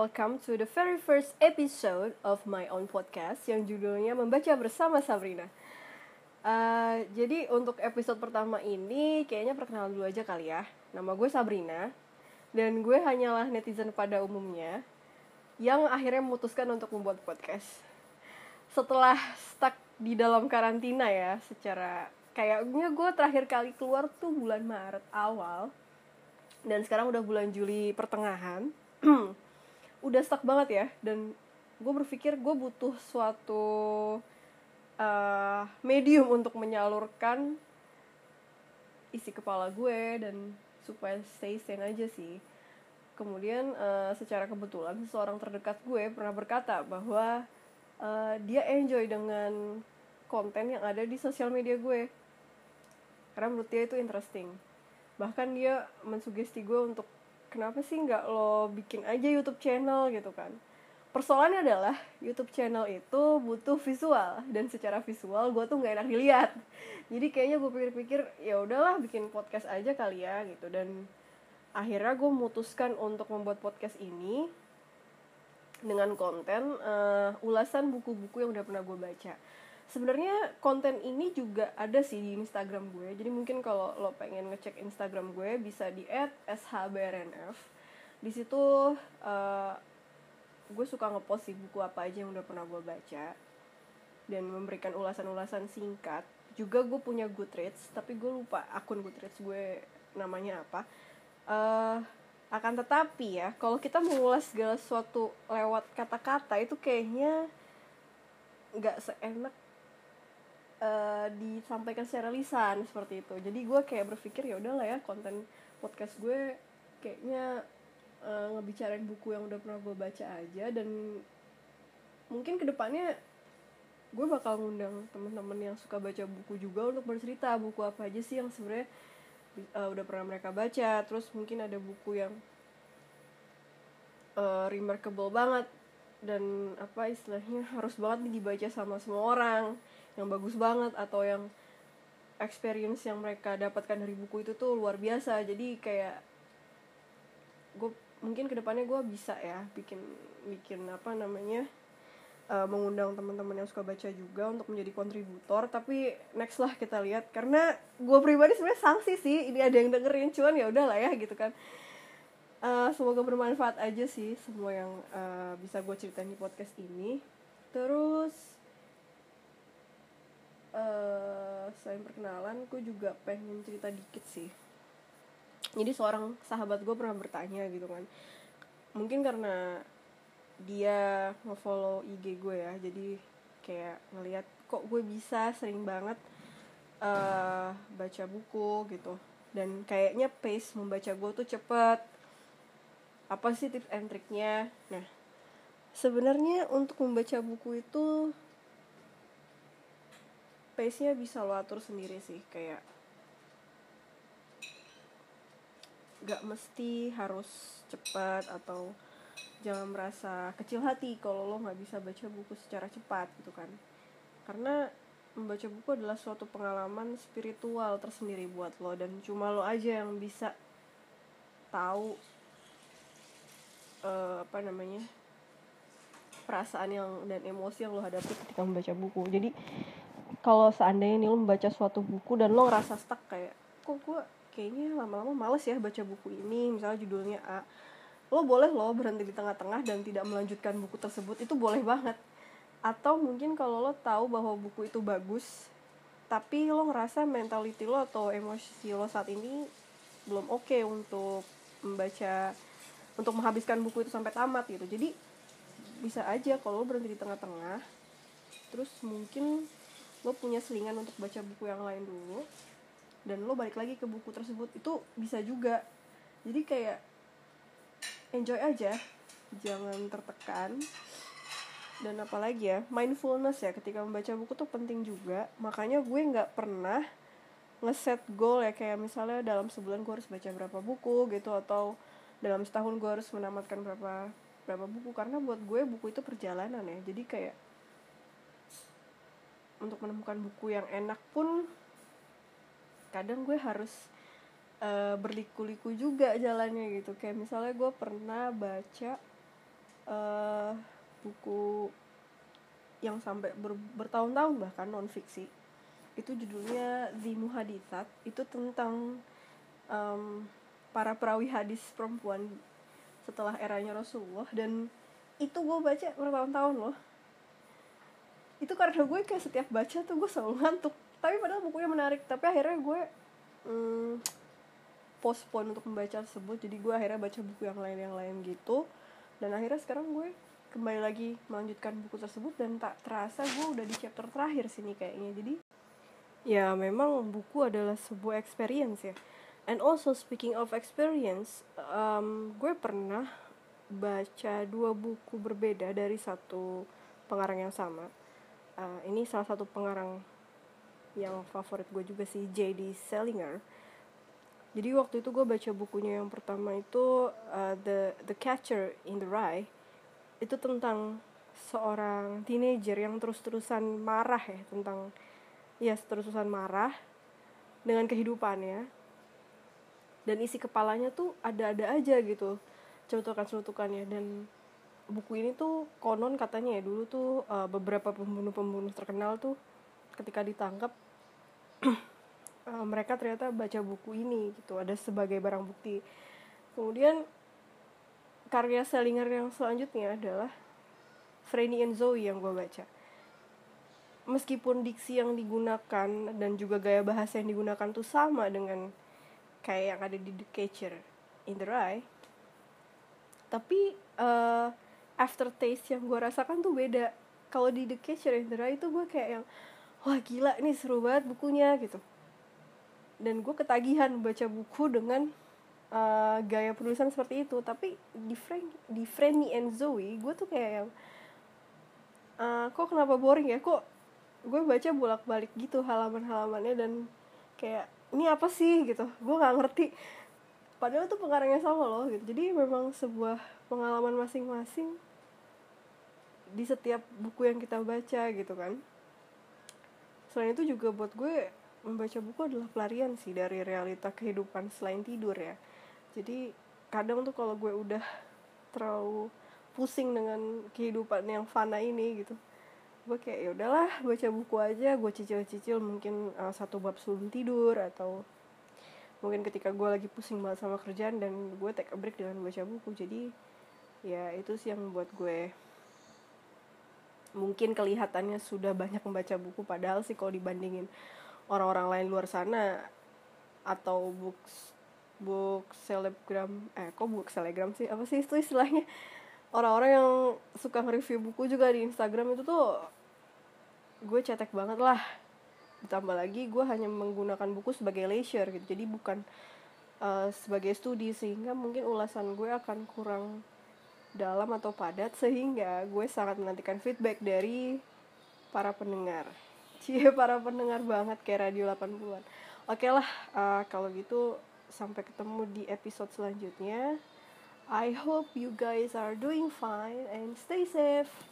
welcome to the very first episode of my own podcast yang judulnya Membaca Bersama Sabrina. Uh, jadi untuk episode pertama ini kayaknya perkenalan dulu aja kali ya. Nama gue Sabrina dan gue hanyalah netizen pada umumnya yang akhirnya memutuskan untuk membuat podcast. Setelah stuck di dalam karantina ya, secara kayaknya gue terakhir kali keluar tuh bulan Maret awal dan sekarang udah bulan Juli pertengahan udah stuck banget ya. Dan gue berpikir gue butuh suatu uh, medium untuk menyalurkan isi kepala gue dan supaya stay sane aja sih. Kemudian uh, secara kebetulan seorang terdekat gue pernah berkata bahwa uh, dia enjoy dengan konten yang ada di sosial media gue. Karena menurut dia itu interesting. Bahkan dia mensugesti gue untuk kenapa sih nggak lo bikin aja YouTube channel gitu kan? Persoalannya adalah YouTube channel itu butuh visual dan secara visual gue tuh nggak enak dilihat. Jadi kayaknya gue pikir-pikir ya udahlah bikin podcast aja kali ya gitu. Dan akhirnya gue memutuskan untuk membuat podcast ini dengan konten uh, ulasan buku-buku yang udah pernah gue baca sebenarnya konten ini juga ada sih di Instagram gue. Jadi mungkin kalau lo pengen ngecek Instagram gue bisa di @shbrnf di situ uh, gue suka ngepost sih buku apa aja yang udah pernah gue baca. Dan memberikan ulasan-ulasan singkat. Juga gue punya Goodreads tapi gue lupa akun Goodreads gue namanya apa. Uh, akan tetapi ya kalau kita mengulas segala sesuatu lewat kata-kata itu kayaknya nggak seenak uh, disampaikan secara lisan seperti itu. Jadi gue kayak berpikir ya udahlah ya konten podcast gue kayaknya uh, ngebicarain buku yang udah pernah gue baca aja dan mungkin ke depannya gue bakal ngundang temen-temen yang suka baca buku juga untuk bercerita buku apa aja sih yang sebenarnya uh, udah pernah mereka baca. Terus mungkin ada buku yang uh, remarkable banget dan apa istilahnya harus banget nih dibaca sama semua orang yang bagus banget atau yang experience yang mereka dapatkan dari buku itu tuh luar biasa. Jadi kayak gue mungkin ke depannya gue bisa ya bikin bikin apa namanya uh, mengundang teman-teman yang suka baca juga untuk menjadi kontributor. Tapi next lah kita lihat. Karena gue pribadi sebenarnya sanksi sih ini ada yang dengerin cuman ya udahlah ya gitu kan. Uh, semoga bermanfaat aja sih semua yang uh, bisa gue ceritain di podcast ini. Terus uh, selain perkenalan gue juga pengen cerita dikit sih. Jadi seorang sahabat gue pernah bertanya gitu kan. Mungkin karena dia ngefollow IG gue ya jadi kayak ngelihat kok gue bisa sering banget uh, baca buku gitu. Dan kayaknya pace membaca gue tuh cepet. Apa sih tips and triknya nah sebenarnya untuk membaca buku itu pace-nya bisa lo atur sendiri sih kayak gak mesti harus cepat atau jangan merasa kecil hati kalau lo nggak bisa baca buku secara cepat gitu kan. Karena membaca buku adalah suatu pengalaman spiritual tersendiri buat lo dan cuma lo aja yang bisa tahu uh, apa namanya perasaan yang dan emosi yang lo hadapi ketika membaca buku. Jadi kalau seandainya nih lo membaca suatu buku dan lo ngerasa stuck kayak kok gue kayaknya lama-lama males ya baca buku ini misalnya judulnya A. Lo boleh lo berhenti di tengah-tengah dan tidak melanjutkan buku tersebut itu boleh banget. Atau mungkin kalau lo tahu bahwa buku itu bagus tapi lo ngerasa mentality lo atau emosi lo saat ini belum oke okay untuk membaca untuk menghabiskan buku itu sampai tamat gitu. Jadi bisa aja kalau lo berhenti di tengah-tengah terus mungkin lo punya selingan untuk baca buku yang lain dulu dan lo balik lagi ke buku tersebut itu bisa juga. Jadi kayak enjoy aja. Jangan tertekan. Dan apalagi ya mindfulness ya ketika membaca buku tuh penting juga. Makanya gue nggak pernah ngeset goal ya kayak misalnya dalam sebulan gue harus baca berapa buku gitu atau dalam setahun gue harus menamatkan berapa berapa buku. Karena buat gue buku itu perjalanan ya. Jadi kayak untuk menemukan buku yang enak pun kadang gue harus uh, berliku-liku juga jalannya gitu. Kayak misalnya gue pernah baca uh, buku yang sampai ber, bertahun-tahun bahkan non fiksi itu judulnya The Muhaditsat itu tentang um, para perawi hadis perempuan setelah eranya Rasulullah. Dan itu gue baca bertahun-tahun loh itu karena gue kayak setiap baca tuh gue selalu ngantuk. Tapi padahal bukunya menarik. Tapi akhirnya gue hmm, postpone untuk membaca tersebut. Jadi gue akhirnya baca buku yang lain yang lain gitu. Dan akhirnya sekarang gue kembali lagi melanjutkan buku tersebut. Dan tak terasa gue udah di chapter terakhir sini kayaknya. Jadi ya memang buku adalah sebuah experience ya. And also speaking of experience um, gue pernah baca dua buku berbeda dari satu pengarang yang sama uh, ini salah satu pengarang yang favorit gue juga sih J.D. Salinger jadi waktu itu gue baca bukunya yang pertama itu uh, the the Catcher in the Rye. Itu tentang seorang teenager yang terus-terusan marah ya tentang ya terus-terusan marah dengan kehidupannya. Dan isi kepalanya tuh ada-ada aja gitu celutukan-celutukannya dan buku ini tuh konon katanya ya dulu tuh uh, beberapa pembunuh-pembunuh terkenal tuh ketika ditangkap uh, mereka ternyata baca buku ini gitu ada sebagai barang bukti. Kemudian karya Salinger yang selanjutnya adalah Franny and Zoe yang gue baca. Meskipun diksi yang digunakan dan juga gaya bahasa yang digunakan tuh sama dengan kayak yang ada di The Catcher in the Rye. Tapi uh, aftertaste yang gue rasakan tuh beda. Kalau di The Catcher in the Rye itu gue kayak yang wah gila ini seru banget bukunya gitu. Dan gue ketagihan baca buku dengan uh, gaya penulisan seperti itu. Tapi di Frank di Franny and Zoe gue tuh kayak yang uh, kok kenapa boring ya? Kok gue baca bolak balik gitu halaman halamannya dan kayak ini apa sih gitu. Gue nggak ngerti. Padahal tuh pengarangnya sama loh gitu. Jadi memang sebuah pengalaman masing-masing di setiap buku yang kita baca gitu kan. Selain itu juga buat gue membaca buku adalah pelarian sih dari realita kehidupan selain tidur ya. Jadi kadang tuh kalau gue udah terlalu pusing dengan kehidupan yang fana ini gitu gue kayak ya udahlah baca buku aja gue cicil-cicil mungkin uh, satu bab sebelum tidur atau mungkin ketika gue lagi pusing banget sama kerjaan dan gue take a break dengan baca buku. Jadi ya itu sih yang membuat gue mungkin kelihatannya sudah banyak membaca buku padahal sih kalau dibandingin orang-orang lain luar sana atau books book selebgram eh kok book selebgram sih? Apa sih itu istilahnya? Orang-orang yang suka nge-review buku juga di Instagram itu tuh gue cetek banget lah. Ditambah lagi gue hanya menggunakan buku sebagai leisure gitu. Jadi bukan uh, sebagai studi sehingga mungkin ulasan gue akan kurang dalam atau padat sehingga gue sangat menantikan feedback dari para pendengar cie para pendengar banget kayak radio 80-an oke lah uh, kalau gitu sampai ketemu di episode selanjutnya. I hope you guys are doing fine and stay safe.